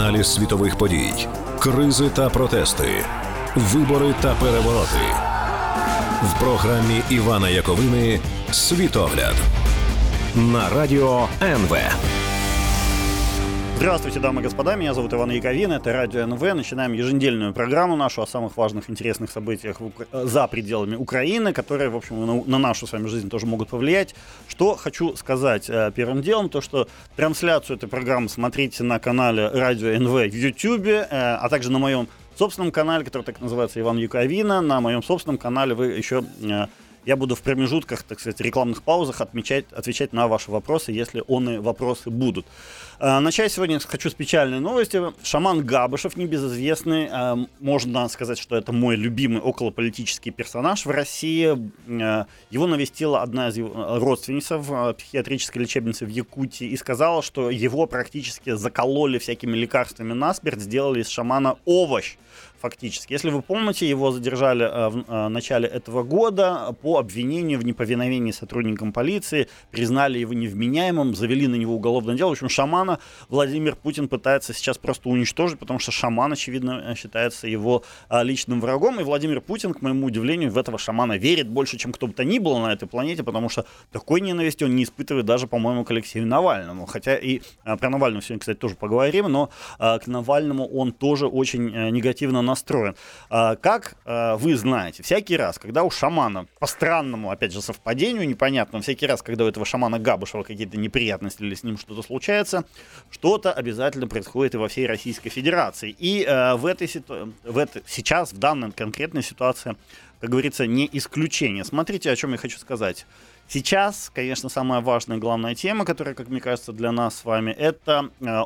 Аналіз світових подій, кризи та протести, вибори та перевороти в програмі Івана Яковини Світогляд на радіо НВ. Здравствуйте, дамы и господа, меня зовут Иван Яковин, это Радио НВ. Начинаем еженедельную программу нашу о самых важных, интересных событиях Укра... за пределами Украины, которые, в общем, на, на нашу с вами жизнь тоже могут повлиять. Что хочу сказать э, первым делом, то что трансляцию этой программы смотрите на канале Радио НВ в YouTube, э, а также на моем собственном канале, который так называется Иван Яковина. На моем собственном канале вы еще... Э, я буду в промежутках, так сказать, рекламных паузах отмечать, отвечать на ваши вопросы, если он и вопросы будут. А, начать сегодня хочу с печальной новости. Шаман Габышев, небезызвестный, а, можно сказать, что это мой любимый околополитический персонаж в России. А, его навестила одна из его родственниц в психиатрической лечебнице в Якутии и сказала, что его практически закололи всякими лекарствами насмерть, сделали из шамана овощ фактически. Если вы помните, его задержали в начале этого года по обвинению в неповиновении сотрудникам полиции, признали его невменяемым, завели на него уголовное дело. В общем, шаман шамана Владимир Путин пытается сейчас просто уничтожить, потому что шаман, очевидно, считается его а, личным врагом. И Владимир Путин, к моему удивлению, в этого шамана верит больше, чем кто бы то ни было на этой планете, потому что такой ненависти он не испытывает даже, по-моему, к Алексею Навальному. Хотя и а, про Навального сегодня, кстати, тоже поговорим, но а, к Навальному он тоже очень а, негативно настроен. Как вы знаете, всякий раз, когда у шамана, по странному, опять же, совпадению непонятному, всякий раз, когда у этого шамана Габышева какие-то неприятности или с ним что-то случается, что-то обязательно происходит и во всей Российской Федерации. И э, в этой ситуации, в это, сейчас, в данной конкретной ситуации, как говорится, не исключение. Смотрите, о чем я хочу сказать. Сейчас, конечно, самая важная и главная тема, которая, как мне кажется, для нас с вами, это э,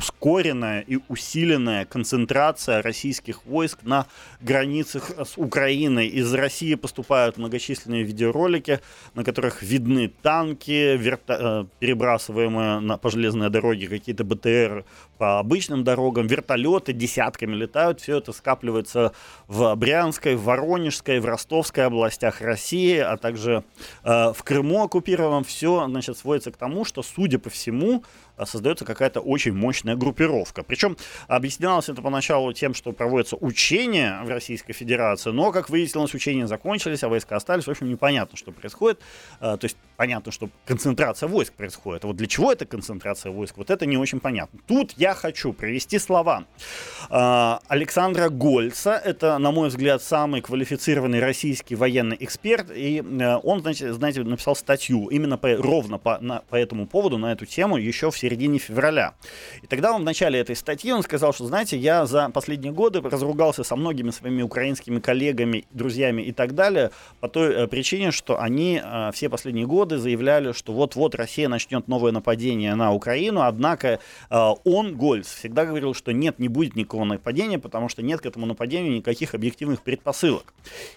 ускоренная и усиленная концентрация российских войск на границах с Украиной. Из России поступают многочисленные видеоролики, на которых видны танки, верта... Э, перебрасываемые на, по железной дороге, какие-то БТР по обычным дорогам, вертолеты десятками летают. Все это скапливается в Брянской, в Воронежской, в Ростовской областях России, а также э, в Крыму оккупированном. Все значит, сводится к тому, что, судя по всему, создается какая-то очень мощная группировка. Причем объяснялось это поначалу тем, что проводятся учения в Российской Федерации, но, как выяснилось, учения закончились, а войска остались. В общем, непонятно, что происходит. А, то есть понятно, что концентрация войск происходит. А вот для чего эта концентрация войск, вот это не очень понятно. Тут я хочу привести слова а, Александра Гольца. Это, на мой взгляд, самый квалифицированный российский военный эксперт. И он, значит, знаете, написал статью именно по, ровно по, на, по этому поводу, на эту тему, еще в середине середине февраля. И тогда он в начале этой статьи он сказал, что, знаете, я за последние годы разругался со многими своими украинскими коллегами, друзьями и так далее по той э, причине, что они э, все последние годы заявляли, что вот-вот Россия начнет новое нападение на Украину, однако э, он, Гольц, всегда говорил, что нет, не будет никакого нападения, потому что нет к этому нападению никаких объективных предпосылок.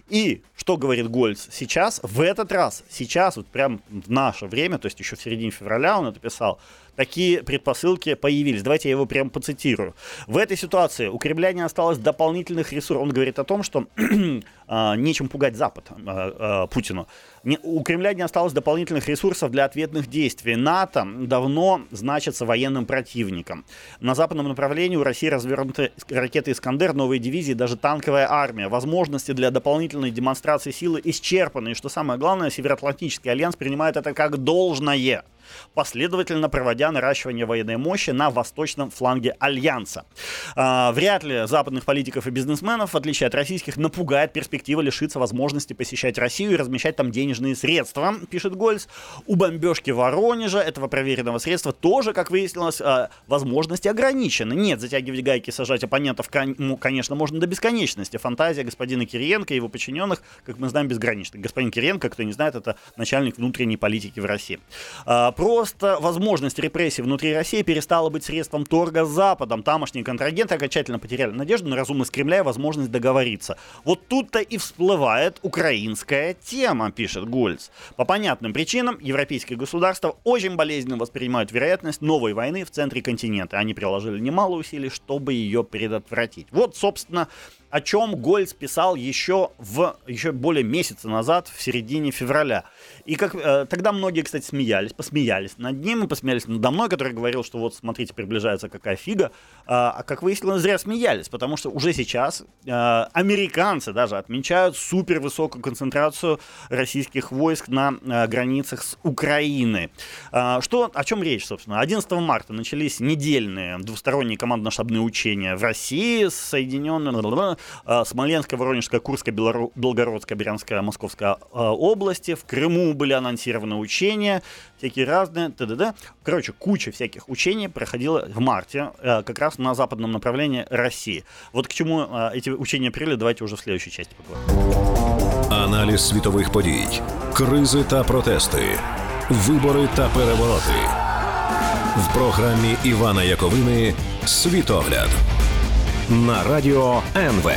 И что говорит Гольц сейчас? В этот раз, сейчас, вот прям в наше время, то есть еще в середине февраля он это писал, такие предпосылки появились. Давайте я его прям поцитирую. В этой ситуации у Кремля не осталось дополнительных ресурсов. Он говорит о том, что нечем пугать Запад э, э, Путину. У Кремля не осталось дополнительных ресурсов для ответных действий. НАТО давно значится военным противником. На западном направлении у России развернуты ракеты «Искандер», новые дивизии, даже танковая армия. Возможности для дополнительной демонстрации силы исчерпаны. И что самое главное, Североатлантический альянс принимает это как должное последовательно проводя наращивание военной мощи на восточном фланге Альянса. А, вряд ли западных политиков и бизнесменов, в отличие от российских, напугает перспектива лишиться возможности посещать Россию и размещать там денежные средства, пишет Гольц. У бомбежки Воронежа, этого проверенного средства, тоже, как выяснилось, а, возможности ограничены. Нет, затягивать гайки, сажать оппонентов, конечно, можно до бесконечности. Фантазия господина Кириенко и его подчиненных, как мы знаем, безгранична. Господин Кириенко, кто не знает, это начальник внутренней политики в России. А, просто возможность репрессий внутри России перестала быть средством торга с Западом. Тамошние контрагенты окончательно потеряли надежду на разумность Кремля и возможность договориться. Вот тут-то и всплывает украинская тема, пишет Гольц. По понятным причинам европейские государства очень болезненно воспринимают вероятность новой войны в центре континента. Они приложили немало усилий, чтобы ее предотвратить. Вот, собственно, о чем Гольц писал еще, в, еще более месяца назад, в середине февраля. И как э, тогда многие, кстати, смеялись, посмеялись над ним и посмеялись надо мной, который говорил, что вот смотрите, приближается какая фига. А, а как выяснилось, зря смеялись, потому что уже сейчас э, американцы даже отмечают супер высокую концентрацию российских войск на э, границах с Украиной. Э, что, о чем речь, собственно? 11 марта начались недельные двусторонние командно-штабные учения в России с соединенными э, Смоленская, Воронежская, Курская, Белгородская, Брянская, Московская э, области. В Крыму были анонсированы учения, всякие разные, т.д. Короче, куча всяких учений проходила в марте, э, как раз на западном направлении России. Вот к чему эти учения привели, давайте уже в следующей части поговорим. Аналіз світових подій, кризи та протести, вибори та перевороти в програмі Івана Яковини Світогляд на радио НВ.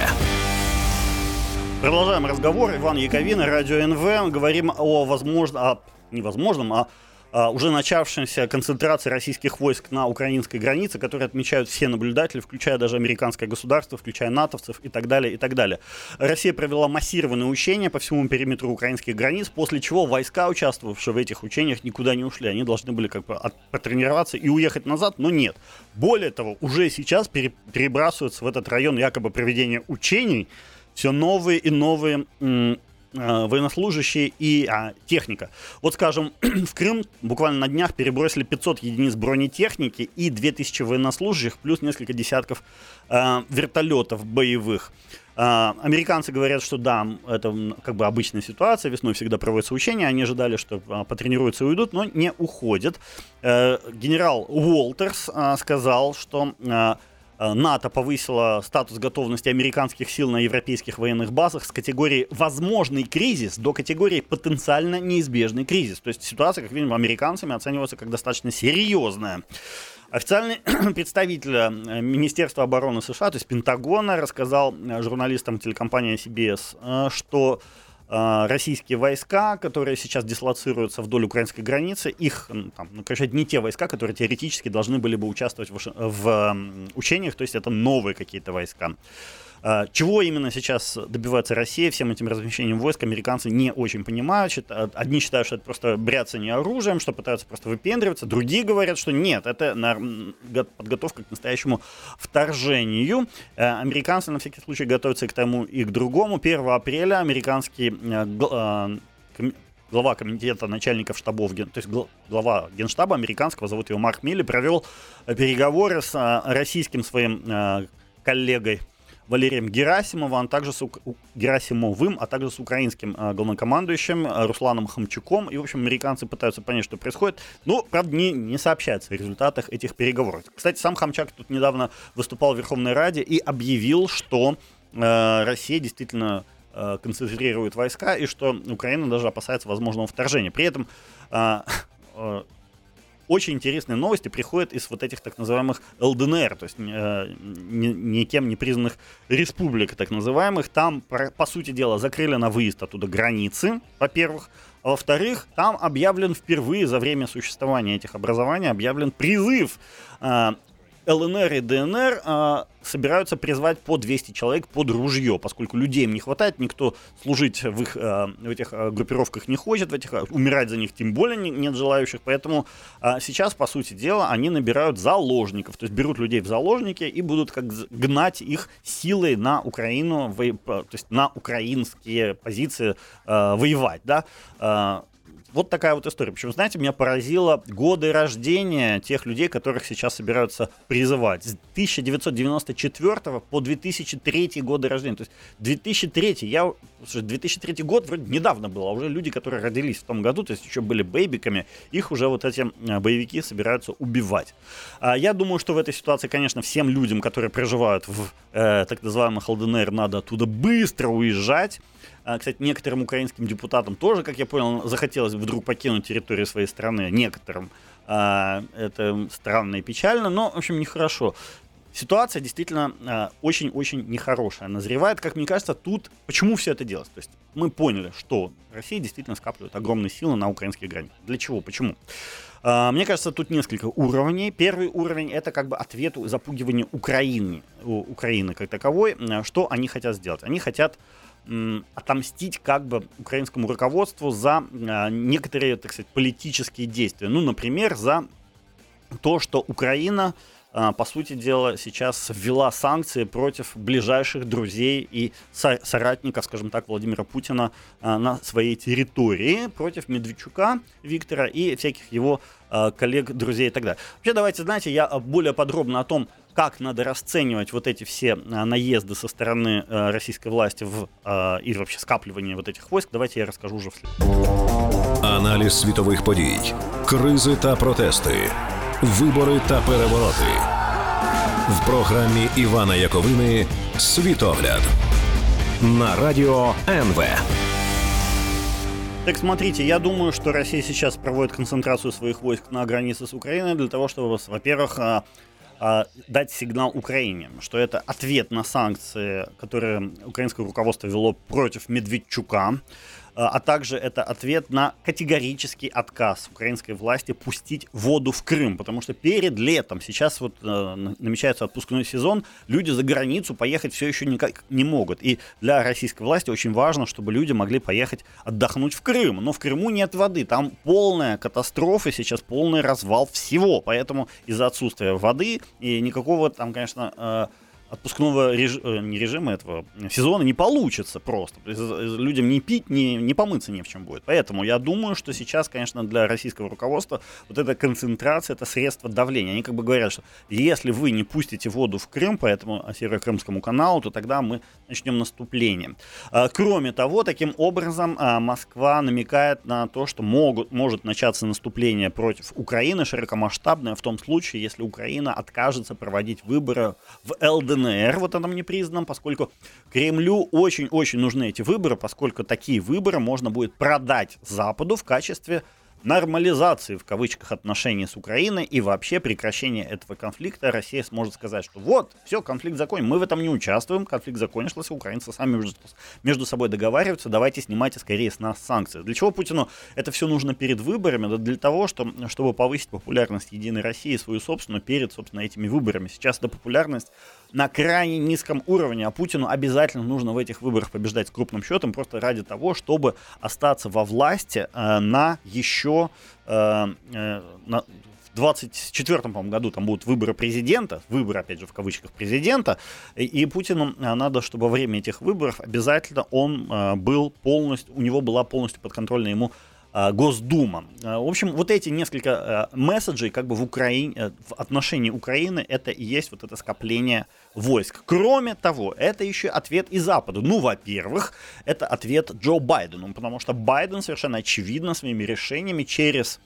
Продолжаем разговор. Иван Яковина, радио НВ. Говорим о возможном, о невозможном, а уже начавшейся концентрации российских войск на украинской границе, которые отмечают все наблюдатели, включая даже американское государство, включая натовцев и так далее, и так далее. Россия провела массированные учения по всему периметру украинских границ, после чего войска, участвовавшие в этих учениях, никуда не ушли. Они должны были как бы потренироваться и уехать назад, но нет. Более того, уже сейчас перебрасываются в этот район якобы проведения учений все новые и новые Э, военнослужащие и а, техника. Вот, скажем, в Крым буквально на днях перебросили 500 единиц бронетехники и 2000 военнослужащих, плюс несколько десятков э, вертолетов боевых. Э, американцы говорят, что да, это как бы обычная ситуация, весной всегда проводятся учения, они ожидали, что э, потренируются и уйдут, но не уходят. Э, генерал Уолтерс э, сказал, что... Э, Э, НАТО повысило статус готовности американских сил на европейских военных базах с категории «возможный кризис» до категории «потенциально неизбежный кризис». То есть ситуация, как видим, американцами оценивается как достаточно серьезная. Официальный представитель э, Министерства обороны США, то есть Пентагона, рассказал э, журналистам телекомпании CBS, что российские войска, которые сейчас дислоцируются вдоль украинской границы, их, там, ну, короче, не те войска, которые теоретически должны были бы участвовать в, в учениях, то есть это новые какие-то войска. А, чего именно сейчас добивается Россия всем этим размещением войск, американцы не очень понимают. Одни считают, что это просто бряцание оружием, что пытаются просто выпендриваться. Другие говорят, что нет, это подготовка к настоящему вторжению. Э, американцы на всякий случай готовятся к тому и к другому. 1 апреля американский э, э, глава комитета начальников штабов, то есть глава генштаба американского, зовут его Марк Милли, провел переговоры с российским своим коллегой Валерием Герасимовым, а также с Герасимовым, а также с украинским э, главнокомандующим э, Русланом Хамчуком. И, в общем, американцы пытаются понять, что происходит. Но, правда, не, не сообщается о результатах этих переговоров. Кстати, сам Хамчак тут недавно выступал в Верховной Раде и объявил, что э, Россия действительно э, концентрирует войска и что Украина даже опасается возможного вторжения. При этом э, э, очень интересные новости приходят из вот этих так называемых ЛДНР, то есть э, никем не признанных республик, так называемых. Там, по сути дела, закрыли на выезд оттуда границы, во-первых. А во-вторых, там объявлен впервые за время существования этих образований, объявлен призыв э, ЛНР и ДНР э, собираются призвать по 200 человек под ружье, поскольку людей им не хватает, никто служить в, их, э, в этих э, группировках не хочет, в этих, умирать за них тем более не, нет желающих, поэтому э, сейчас, по сути дела, они набирают заложников, то есть берут людей в заложники и будут как гнать их силой на Украину, то есть на украинские позиции э, воевать, да, вот такая вот история. Причем, знаете, меня поразило годы рождения тех людей, которых сейчас собираются призывать. С 1994 по 2003 годы рождения. То есть 2003, я, 2003 год вроде недавно был, а уже люди, которые родились в том году, то есть еще были бейбиками, их уже вот эти а, боевики собираются убивать. А я думаю, что в этой ситуации, конечно, всем людям, которые проживают в э, так называемых ЛДНР, надо оттуда быстро уезжать. А, кстати, некоторым украинским депутатам тоже, как я понял, захотелось вдруг покинуть территорию своей страны. Некоторым. А, это странно и печально, но, в общем, нехорошо. ситуация действительно очень-очень нехорошая назревает. Как мне кажется, тут почему все это делается? То есть мы поняли, что Россия действительно скапливает огромные силы на украинских границах. Для чего? Почему? Мне кажется, тут несколько уровней. Первый уровень это как бы ответ запугивания Украины, Украины как таковой. Что они хотят сделать? Они хотят отомстить как бы украинскому руководству за некоторые, так сказать, политические действия. Ну, например, за то, что Украина а, по сути дела, сейчас ввела санкции против ближайших друзей и соратников, скажем так, Владимира Путина а, на своей территории против Медведчука Виктора и всяких его коллег, друзей и так далее. Вообще, давайте, знаете, я более подробно о том, как надо расценивать вот эти все наезды со стороны российской власти в, и вообще скапливание вот этих войск, давайте я расскажу уже вслед. Аналіз світових подій, кризи та протести, вибори та перевороти в програмі Івана Яковини Світогляд на радіо НВ. Так смотрите, я думаю, что Россия сейчас проводит концентрацию своих войск на границе с Украиной для того, чтобы, во-первых, а, а, дать сигнал Украине, что это ответ на санкции, которые украинское руководство вело против Медведчука. А, а также это ответ на категорический отказ украинской власти пустить воду в Крым, потому что перед летом, сейчас вот э, намечается отпускной сезон, люди за границу поехать все еще никак не могут. И для российской власти очень важно, чтобы люди могли поехать отдохнуть в Крым. Но в Крыму нет воды, там полная катастрофа, сейчас полный развал всего, поэтому из-за отсутствия воды и никакого там, конечно, э, отпускного реж... Э, не режима этого сезона не получится просто. Людям не пить, не, не помыться не в чем будет. Поэтому я думаю, что сейчас, конечно, для российского руководства вот эта концентрация, это средство давления. Они как бы говорят, что если вы не пустите воду в Крым по этому Северо-Крымскому каналу, то тогда мы начнем наступление. А, кроме того, таким образом а, Москва намекает на то, что могут, может начаться наступление против Украины широкомасштабное в том случае, если Украина откажется проводить выборы в ЛДН ДНР, вот этом непризнанном, поскольку Кремлю очень-очень нужны эти выборы, поскольку такие выборы можно будет продать Западу в качестве нормализации в кавычках отношений с Украиной и вообще прекращения этого конфликта, Россия сможет сказать, что вот, все, конфликт закончен, мы в этом не участвуем, конфликт закончился, украинцы сами между, между собой договариваются, давайте снимайте скорее с нас санкции. Для чего Путину это все нужно перед выборами? Да для того, что, чтобы повысить популярность Единой России, свою собственную, перед, собственно, этими выборами. Сейчас эта популярность на крайне низком уровне, а Путину обязательно нужно в этих выборах побеждать с крупным счетом просто ради того, чтобы остаться во власти э, на еще э, э, на, в 24 году там будут выборы президента, выборы, опять же, в кавычках президента, и, и Путину э, надо, чтобы во время этих выборов обязательно он э, был полностью, у него была полностью подконтрольна ему Госдума. Э, в общем, вот эти несколько э, месседжей как бы в, Украине, в отношении Украины это и есть вот это скопление войск. Кроме того, это еще ответ и Западу. Ну, во-первых, это ответ Джо Байдену, потому что Байден совершенно очевидно своими решениями через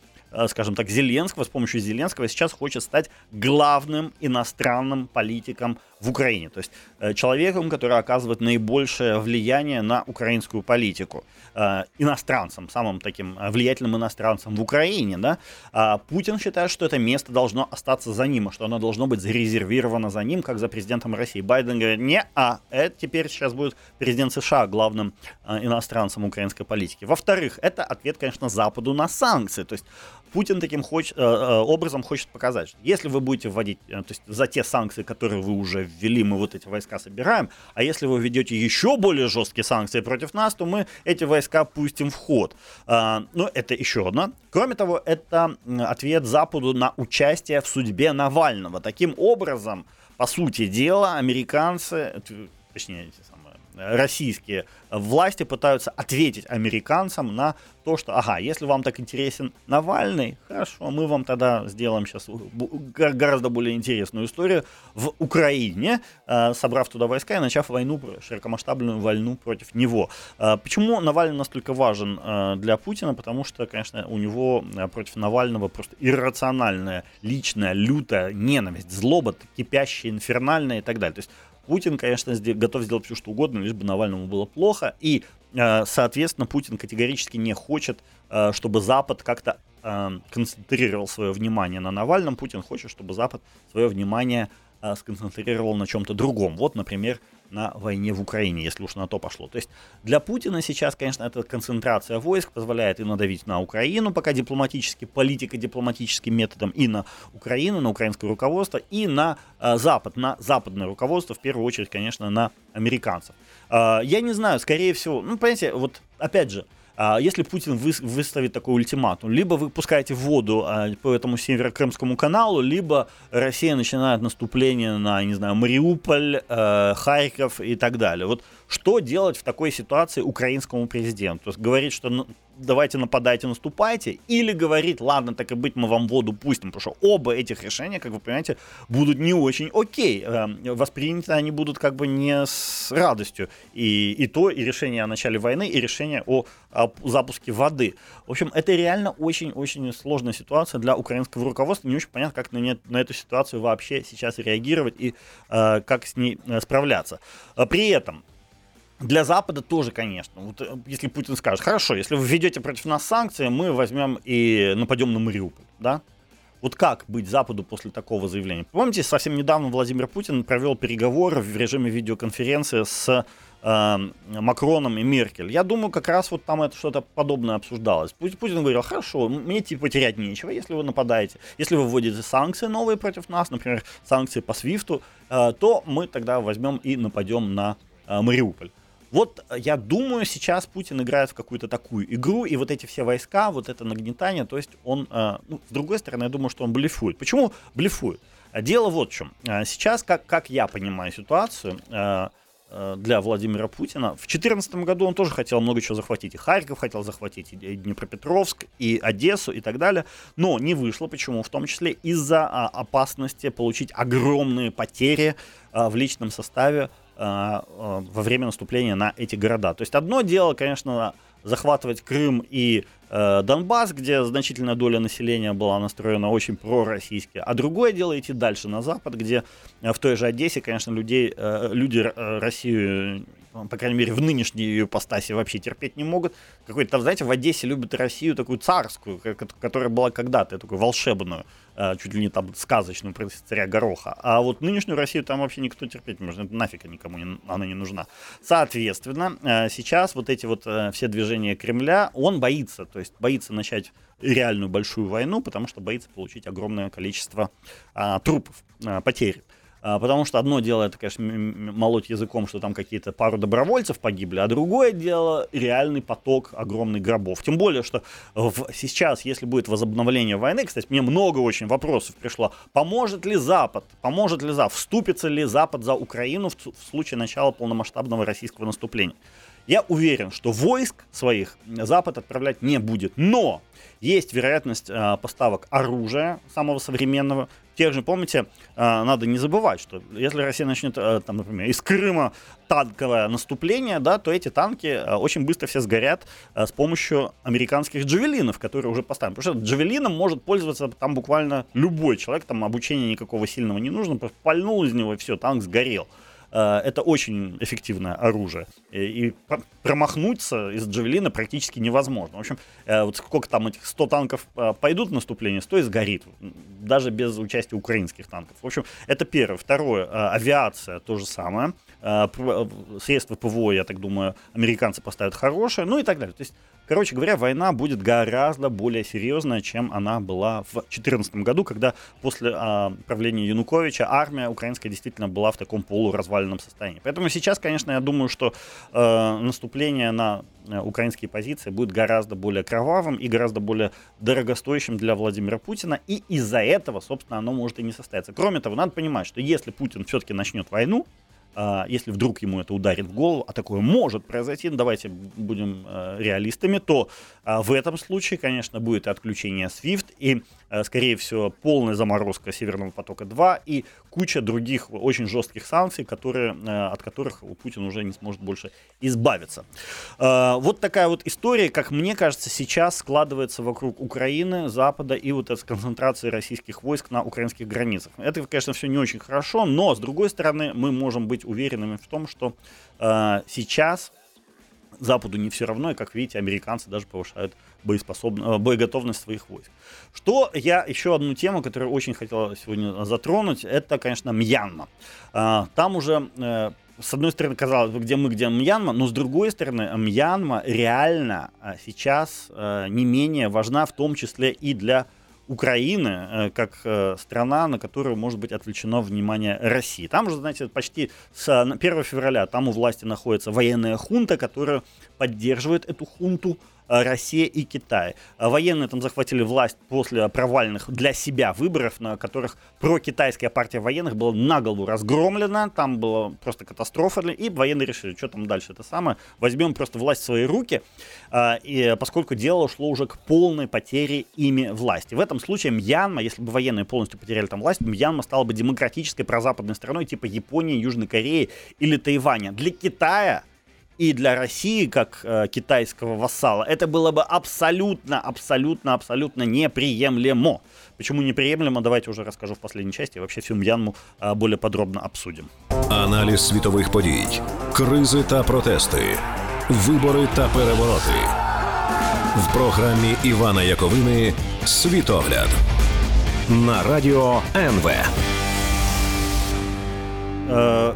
скажем так, Зеленского, с помощью Зеленского сейчас хочет стать главным иностранным политиком в Украине. То есть э, человеком, который оказывает наибольшее влияние на украинскую политику. Э, иностранцем, самым таким э, влиятельным иностранцем в Украине. Да? А Путин считает, что это место должно остаться за ним, что оно должно быть зарезервировано за ним, как за президентом России. Байден говорит, не, а это теперь сейчас будет президент США главным иностранцем украинской политики. Во-вторых, это ответ, конечно, Западу на санкции. То есть Путин таким хоч, образом хочет показать, что если вы будете вводить, то есть за те санкции, которые вы уже ввели, мы вот эти войска собираем, а если вы введете еще более жесткие санкции против нас, то мы эти войска пустим в ход. А, ну, это еще одно. Кроме того, это ответ Западу на участие в судьбе Навального. Таким образом, по сути дела, американцы, точнее, российские власти пытаются ответить американцам на то, что, ага, если вам так интересен Навальный, хорошо, мы вам тогда сделаем сейчас гораздо более интересную историю в Украине, э, собрав туда войска и начав войну, широкомасштабную войну против него. Э, почему Навальный настолько важен э, для Путина? Потому что, конечно, у него против Навального просто иррациональная, личная, лютая ненависть, злоба, кипящая, инфернальная и так далее. То есть Путин, конечно, готов сделать все, что угодно, лишь бы Навальному было плохо. И, э, соответственно, Путин категорически не хочет, э, чтобы Запад как-то э, концентрировал свое внимание на Навальном, Путин хочет, чтобы Запад свое внимание сконцентрировал на чем-то другом. Вот, например, на войне в Украине, если уж на то пошло. То есть для Путина сейчас, конечно, эта концентрация войск позволяет и надавить на Украину, пока дипломатически, политико-дипломатическим методом, и на Украину, на украинское руководство, и на э, Запад, на западное руководство, в первую очередь, конечно, на американцев. Э, я не знаю, скорее всего, ну, понимаете, вот опять же, если Путин выставит такой ультиматум, либо вы пускаете воду а, по этому северокрымскому каналу, либо Россия начинает наступление на, не знаю, Мариуполь, э, Харьков и так далее. Вот что делать в такой ситуации украинскому президенту? Говорить, что давайте нападайте, наступайте, или говорить, ладно, так и быть, мы вам воду пустим, потому что оба этих решения, как вы понимаете, будут не очень окей. Э, восприняты они будут как бы не с радостью. И, и то, и решение о начале войны, и решение о, о запуске воды. В общем, это реально очень-очень сложная ситуация для украинского руководства. Не очень понятно, как на, на эту ситуацию вообще сейчас реагировать и э, как с ней э, справляться. При этом для Запада тоже, конечно. Вот э, если Путин скажет, хорошо, если вы введете против нас санкции, мы возьмем и нападем на Мариуполь, да? Вот как быть Западу после такого заявления? Помните, совсем недавно Владимир Путин провел переговоры в режиме видеоконференции с э, Макроном и Меркель. Я думаю, как раз вот там это что-то подобное обсуждалось. Путин говорил, хорошо, мне типа терять нечего, если вы нападаете. Если вы вводите санкции новые против нас, например, санкции по Свифту, э, то мы тогда возьмем и нападем на э, Мариуполь. Вот э, я думаю, сейчас Путин играет в какую-то такую игру, и вот эти все войска, вот это нагнетание, то есть он, э, ну, с другой стороны, я думаю, что он блефует. Почему блефует? Дело вот в чем. Э, сейчас, как, как я понимаю ситуацию, для Владимира Путина. В 2014 году он тоже хотел много чего захватить. И Харьков хотел захватить, и Днепропетровск, и Одессу, и так далее. Но не вышло. Почему? В том числе из-за а, опасности получить огромные потери в личном составе во время наступления на эти города. То есть одно дело, конечно, захватывать Крым и э, Донбасс, где значительная доля населения была настроена очень пророссийски, а другое дело идти дальше на запад, где э, в той же Одессе, конечно, людей, э, люди э, Россию по крайней мере, в нынешней ее ипостаси вообще терпеть не могут. Какой-то, знаете, в Одессе любят Россию такую царскую, которая была когда-то, такую волшебную, э, чуть ли не там сказочную про царя Гороха. А вот нынешнюю Россию там вообще никто терпеть не может. Это нафиг никому не, она не нужна. Соответственно, э, сейчас вот эти вот э, все движения Кремля, он боится, то есть боится начать реальную большую войну, потому что боится получить огромное количество а, трупов, а, потерь. А, потому что одно дело, это, конечно, молоть языком, что там какие-то пару добровольцев погибли, а другое дело реальный поток огромных гробов. Тем более, что в, сейчас, если будет возобновление войны, кстати, мне много очень вопросов пришло, поможет ли Запад, поможет ли Запад, вступится ли Запад за Украину в, в случае начала полномасштабного российского наступления. Я уверен, что войск своих Запад отправлять не будет, но есть вероятность э, поставок оружия самого современного, тех же, помните, э, надо не забывать, что если Россия начнет, э, там, например, из Крыма танковое наступление, да, то эти танки э, очень быстро все сгорят с помощью американских джавелинов, которые уже поставлены. Потому что джавелином может пользоваться там буквально любой человек, там обучения никакого сильного не нужно, просто пальнул из него и все, танк сгорел. Э, это очень эффективное оружие. И промахнуться из Джавелина практически невозможно. В общем, э, вот сколько там этих 100 танков э, пойдут в наступление, 100 и сгорит. Даже без участия украинских танков. В общем, это первое. Второе. Авиация то же самое. Средства ПВО, я так думаю, американцы поставят хорошие. Ну и так далее. То есть Короче говоря, война будет гораздо более серьезная, чем она была в 2014 году, когда после а, правления Януковича армия украинская действительно была в таком полуразваленном состоянии. Поэтому сейчас, конечно, я думаю, что э, наступление на э, украинские позиции будет гораздо более кровавым и гораздо более дорогостоящим для Владимира Путина, и из-за этого, собственно, оно может и не состояться. Кроме того, надо понимать, что если Путин все-таки начнет войну, если вдруг ему это ударит в голову, а такое может произойти, ну, давайте будем э, реалистами, то а, в этом случае, конечно, будет отключение SWIFT и, скорее всего, полная заморозка Северного потока-2 и куча других очень жестких санкций, которые, э, от которых Путин уже не сможет больше избавиться. Вот такая вот история, как мне кажется, сейчас складывается вокруг Украины, Запада и вот этой концентрации российских войск на украинских границах. Это, конечно, все не очень хорошо, но, с другой стороны, мы можем быть уверенными в том, что э, сейчас Западу не все равно, и, как видите, американцы даже повышают боеспособность, боеготовность своих войск. Что я еще одну тему, которую очень хотел сегодня затронуть, это, конечно, Мьянма. Там уже с одной стороны, казалось бы, где мы, где Мьянма, но с другой стороны, Мьянма реально а, сейчас э, не менее важна, в том числе и для Украины, э, как э, страна, на которую может быть отвлечено внимание России. Там уже, знаете, почти с 1 февраля там у власти находится военная хунта, которая поддерживает эту хунту Э, Россия и Китай. А военные там захватили власть после провальных для себя выборов, на которых прокитайская партия военных была на голову разгромлена, там была просто катастрофа, и военные решили, что там дальше это самое, возьмем просто власть в свои руки, а, и поскольку дело шло уже к полной потере ими власти. В этом случае Мьянма, если бы военные полностью потеряли там власть, Мьянма стала бы демократической прозападной страной типа Японии, Южной Кореи или Тайваня. Для Китая и для России, как э, китайского вассала, это было бы абсолютно, абсолютно, абсолютно неприемлемо. Почему неприемлемо, давайте уже расскажу в последней части. Вообще всю Мьянму э, более подробно обсудим. Аналіз світових подій, кризи та протести, вибори та перевороти. В програмі Івана Яковини Світогляд на радіо НВ. Э,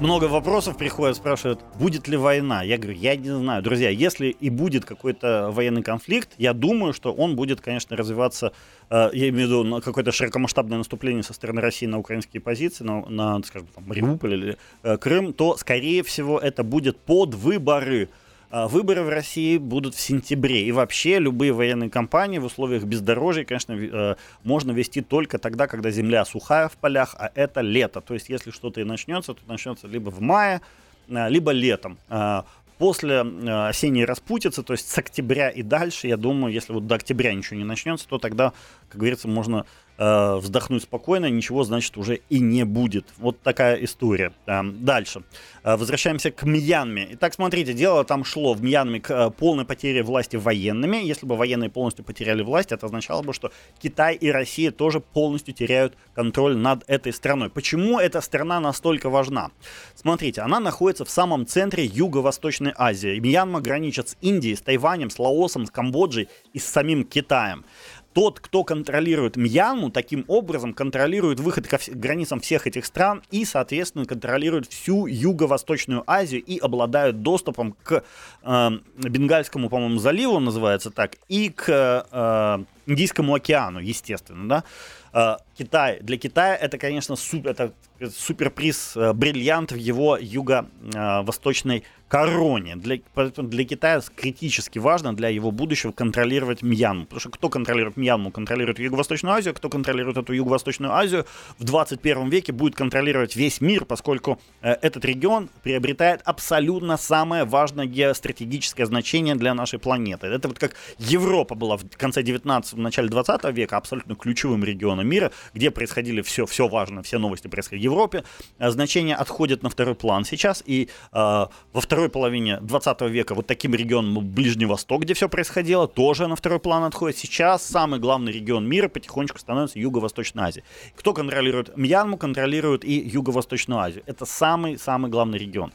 много вопросов приходят, спрашивают, будет ли война. Я говорю, я не знаю. Друзья, если и будет какой-то военный конфликт, я думаю, что он будет, конечно, развиваться, э, я имею в виду на какое-то широкомасштабное наступление со стороны России на украинские позиции, на, на скажем, там, Мариуполь или э, Крым, то, скорее всего, это будет под выборы. А, выборы в России будут в сентябре. И вообще любые военные кампании в условиях бездорожья, конечно, э, можно вести только тогда, когда земля сухая в полях, а это лето. То есть если что-то и начнется, то начнется либо в мае, э, либо летом. А, после э, осенней распутицы, то есть с октября и дальше, я думаю, если вот до октября ничего не начнется, то тогда, как говорится, можно э, вздохнуть спокойно, ничего, значит, уже и не будет. Вот такая история. Э, дальше. Э, возвращаемся к Мьянме. Итак, смотрите, дело там шло в Мьянме к э, полной потере власти военными. Если бы военные полностью потеряли власть, это означало бы, что Китай и Россия тоже полностью теряют контроль над этой страной. Почему эта страна настолько важна? Смотрите, она находится в самом центре Юго-Восточной Азии. Мьянма граничит с Индией, с Тайванем, с Лаосом, с Камбоджей и с самим Китаем тот, кто контролирует Мьянму, таким образом контролирует выход к границам всех этих стран и, соответственно, контролирует всю Юго-Восточную Азию и обладают доступом к э, Бенгальскому, по-моему, заливу, называется так, и к э, Индийскому океану, естественно, да. Э, Китай. Для Китая это, конечно, супер, это суперприз, э, бриллиант в его юго-восточной короне. Для, для Китая критически важно для его будущего контролировать Мьянму. Потому что кто контролирует Мьянму, контролирует Юго-Восточную Азию, кто контролирует эту Юго-Восточную Азию, в 21 веке будет контролировать весь мир, поскольку э, этот регион приобретает абсолютно самое важное геостратегическое значение для нашей планеты. Это вот как Европа была в конце 19 в начале 20 века абсолютно ключевым регионом мира, где происходили все, все важное, все новости происходили в Европе. Э, значение отходит на второй план сейчас, и э, во второй половине 20 века вот таким регионом Ближний Восток, где все происходило, тоже на второй план отходит. Сейчас самый главный регион мира потихонечку становится Юго-Восточная Азия. Кто контролирует Мьянму, контролирует и Юго-Восточную Азию. Это самый-самый главный регион.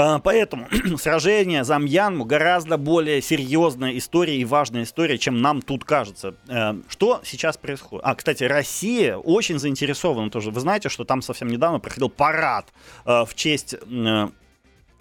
А, поэтому сражение за Мьянму гораздо более серьезная история и важная история, чем нам тут кажется. Э, что сейчас происходит? А, кстати, Россия очень заинтересована тоже. Вы знаете, что там совсем недавно проходил парад э, в честь э,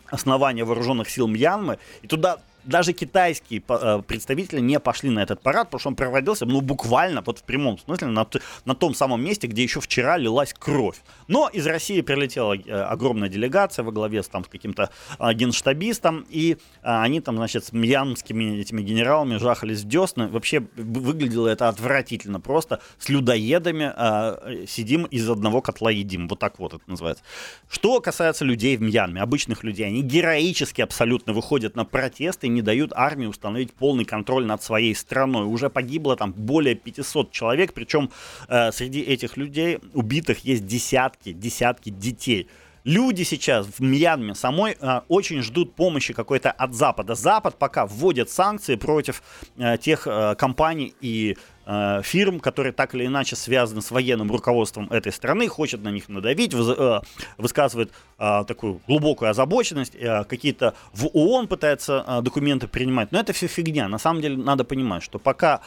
основания вооруженных сил Мьянмы, и туда даже китайские э, представители не пошли на этот парад, потому что он проводился, ну, буквально, вот в прямом смысле, на, на том самом месте, где еще вчера лилась кровь. Но из России прилетела э, огромная делегация во главе с, там, с каким-то э, генштабистом, и они там, значит, с мьянскими этими генералами жахались в десны. Вообще выглядело это отвратительно, просто с людоедами сидим из одного котла едим. Вот так вот это называется. Что касается людей в Мьянме, обычных людей, они героически абсолютно выходят на протесты, не дают армии установить полный контроль над своей страной. Уже погибло там более 500 человек, причем э, среди этих людей убитых есть десятки, десятки детей. Люди сейчас в Мьянме самой э, очень ждут помощи какой-то от Запада. Запад пока вводит санкции против э, тех э, компаний и э, фирм, которые так или иначе связаны с военным руководством этой страны, хочет на них надавить, э, высказывает э, такую глубокую озабоченность, какие-то в ООН пытается документы принимать, но это все фигня. На самом деле надо понимать, что пока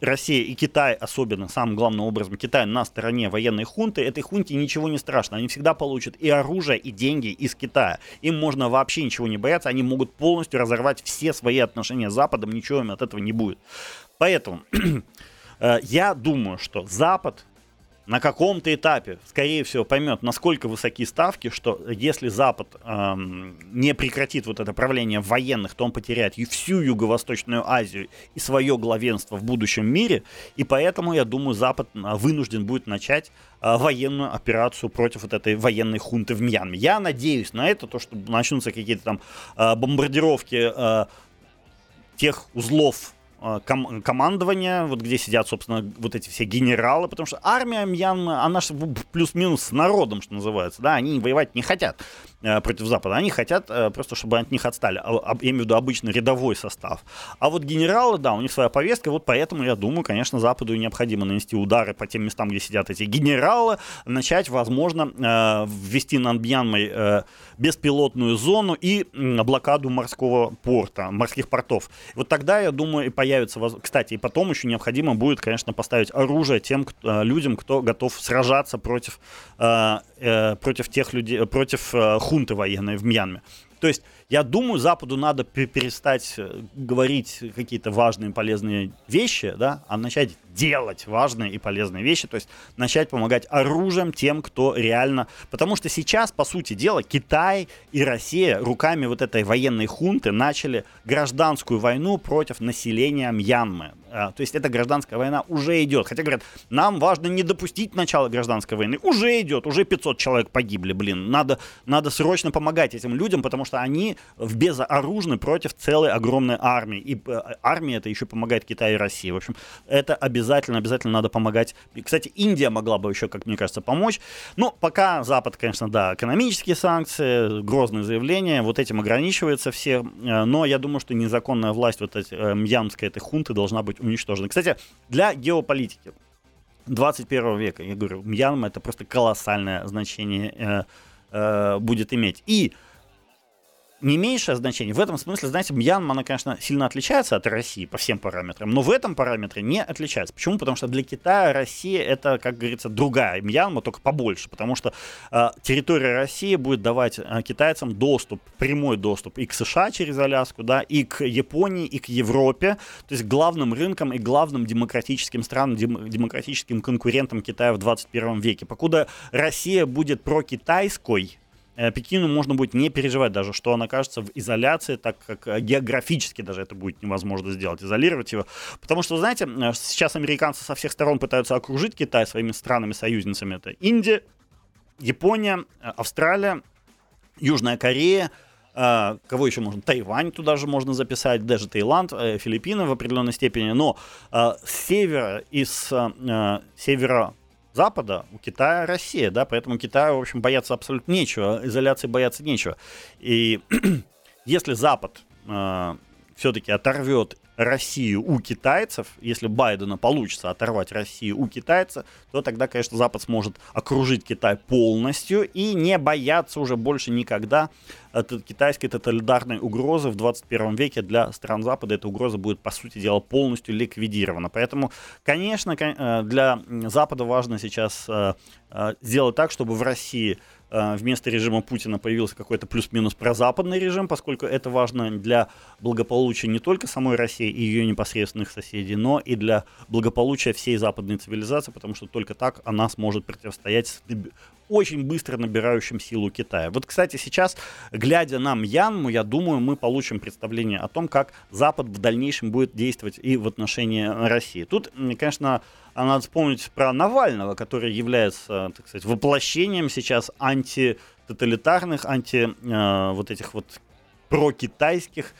Россия и Китай, особенно самым главным образом Китай на стороне военной хунты, этой хунте ничего не страшно. Они всегда получат и оружие, и деньги из Китая. Им можно вообще ничего не бояться, они могут полностью разорвать все свои отношения с Западом, ничего им от этого не будет. Поэтому э, я думаю, что Запад на каком-то этапе, скорее всего, поймет, насколько высоки ставки, что если Запад эм, не прекратит вот это правление военных, то он потеряет и всю Юго-Восточную Азию и свое главенство в будущем мире. И поэтому, я думаю, Запад э, вынужден будет начать э, военную операцию против вот этой военной хунты в Мьянме. Я надеюсь на это, то, что начнутся какие-то там э, бомбардировки э, тех узлов ком- командования, вот где сидят, собственно, вот эти все генералы, потому что армия Мьянмы, она плюс-минус с народом, что называется, да, они воевать не хотят. э, против Запада, они хотят э, просто, чтобы от них отстали, а, я имею в виду обычный рядовой состав. А вот генералы, да, у них своя повестка, вот поэтому, я думаю, конечно, Западу необходимо нанести удары по тем местам, где сидят эти генералы, начать, возможно, ввести над Мьянмой беспилотную зону и блокаду морского порта, морских портов. Вот тогда, я думаю, и появится, кстати, и потом еще необходимо будет, конечно, поставить оружие тем кто, э, людям, кто готов сражаться против, э, э, против тех людей, против хунты военной в Мьянме. То есть я думаю, Западу надо перестать э, говорить какие-то важные полезные вещи, да, а начать делать важные и полезные вещи, то есть начать помогать оружием тем, кто реально... Потому что сейчас, по сути дела, Китай и Россия руками вот этой военной хунты начали гражданскую войну против населения Мьянмы. А, то есть эта гражданская война уже идет. Хотя говорят, нам важно не допустить начала гражданской войны. Уже идет, уже 500 человек погибли, блин. Надо, надо срочно помогать этим людям, потому что они в безоружны против целой огромной армии. И э, армия это еще помогает Китаю и России. В общем, это обязательно, обязательно надо помогать. Кстати, Индия могла бы еще, как мне кажется, помочь. Но пока Запад, конечно, да, экономические санкции, грозные заявления, вот этим ограничивается все. Э, но я думаю, что незаконная власть вот этой э, мьянской этой хунты должна быть уничтожена. Кстати, для геополитики 21 века, я говорю, Мьянма это просто колоссальное значение э, э, будет иметь. И не меньшее значение. В этом смысле, знаете, Мьянма, она, конечно, сильно отличается от России по всем параметрам, но в этом параметре не отличается. Почему? Потому что для Китая Россия это, как говорится, другая Мьянма, только побольше, потому что э, территория России будет давать э, китайцам доступ, прямой доступ и к США через Аляску, да, и к Японии, и к Европе, то есть главным рынкам и главным демократическим странам, дем, демократическим конкурентам Китая в 21 веке. Покуда Россия будет прокитайской, Пекину можно будет не переживать даже, что он окажется в изоляции, так как э, географически даже это будет невозможно сделать, изолировать его. Потому что, знаете, э, сейчас американцы со всех сторон пытаются окружить Китай своими странами-союзницами. Это Индия, Япония, Австралия, Южная Корея, кого еще можно? Тайвань туда же можно записать, даже Таиланд, Филиппины в определенной степени. Но с севера и с севера Запада, у Китая Россия, да, поэтому Китаю, в общем, бояться абсолютно нечего, изоляции бояться нечего. И если Запад э, все-таки оторвет Россию у китайцев, если Байдена получится оторвать Россию у китайца, то тогда, конечно, Запад сможет окружить Китай полностью и не бояться уже больше никогда от китайской тоталитарной угрозы в 21 веке для стран Запада. Эта угроза будет, по сути дела, полностью ликвидирована. Поэтому, конечно, э, для Запада важно сейчас э, э, сделать так, чтобы в России Э, вместо режима Путина появился какой-то плюс-минус прозападный режим, поскольку это важно для благополучия не только самой России и ее непосредственных соседей, но и для благополучия всей западной цивилизации, потому что только так она сможет противостоять очень быстро набирающим силу Китая. Вот, кстати, сейчас, глядя на Мьянму, я думаю, мы получим представление о том, как Запад в дальнейшем будет действовать и в отношении России. Тут, конечно, надо вспомнить про Навального, который является, так сказать, воплощением сейчас антитоталитарных, анти э, вот этих вот прокитайских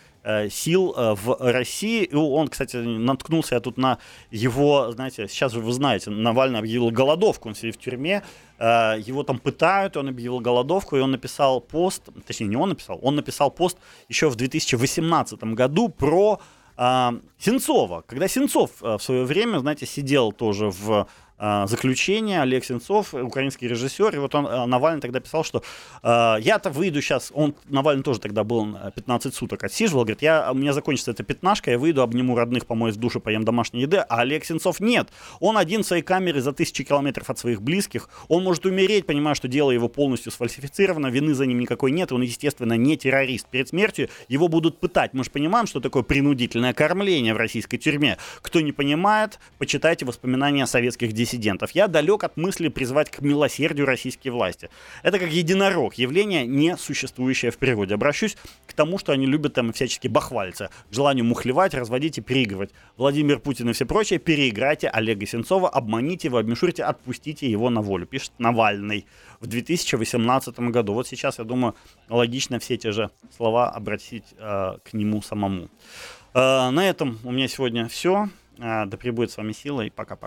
сил э, в России. И он, кстати, наткнулся я тут на его, знаете, сейчас вы знаете, Навальный объявил голодовку, он сидит в тюрьме, э, его там пытают, он объявил голодовку, и он написал пост, точнее, не он написал, он написал пост еще в 2018 году про Сенцова. Когда Сенцов в свое время, знаете, сидел тоже в заключение Олег Сенцов, украинский режиссер, и вот он, а, Навальный тогда писал, что э, я-то выйду сейчас, он, Навальный тоже тогда был 15 суток отсиживал, говорит, я, у меня закончится эта пятнашка, я выйду, обниму родных, помоюсь в душе, поем домашней еды, а Олег Сенцов нет, он один в своей камере за тысячи километров от своих близких, он может умереть, понимая, что дело его полностью сфальсифицировано, вины за ним никакой нет, он, естественно, не террорист. Перед смертью его будут пытать. Мы же понимаем, что такое принудительное кормление в российской тюрьме. Кто не понимает, почитайте воспоминания советских детей диссидентов. Я далек от мысли призвать к милосердию российские власти. Это как единорог, явление, не существующее в природе. Обращусь к тому, что они любят там всячески бахвальца, к желанию мухлевать, разводить и переигрывать. Владимир Путин и все прочее, переиграйте Олега Сенцова, обманите его, обмешурите, отпустите его на волю, пишет Навальный в 2018 году. Вот сейчас, я думаю, логично все те же слова обратить э, к нему самому. Э, на этом у меня сегодня все. Э, да пребудет с вами сила и пока-пока.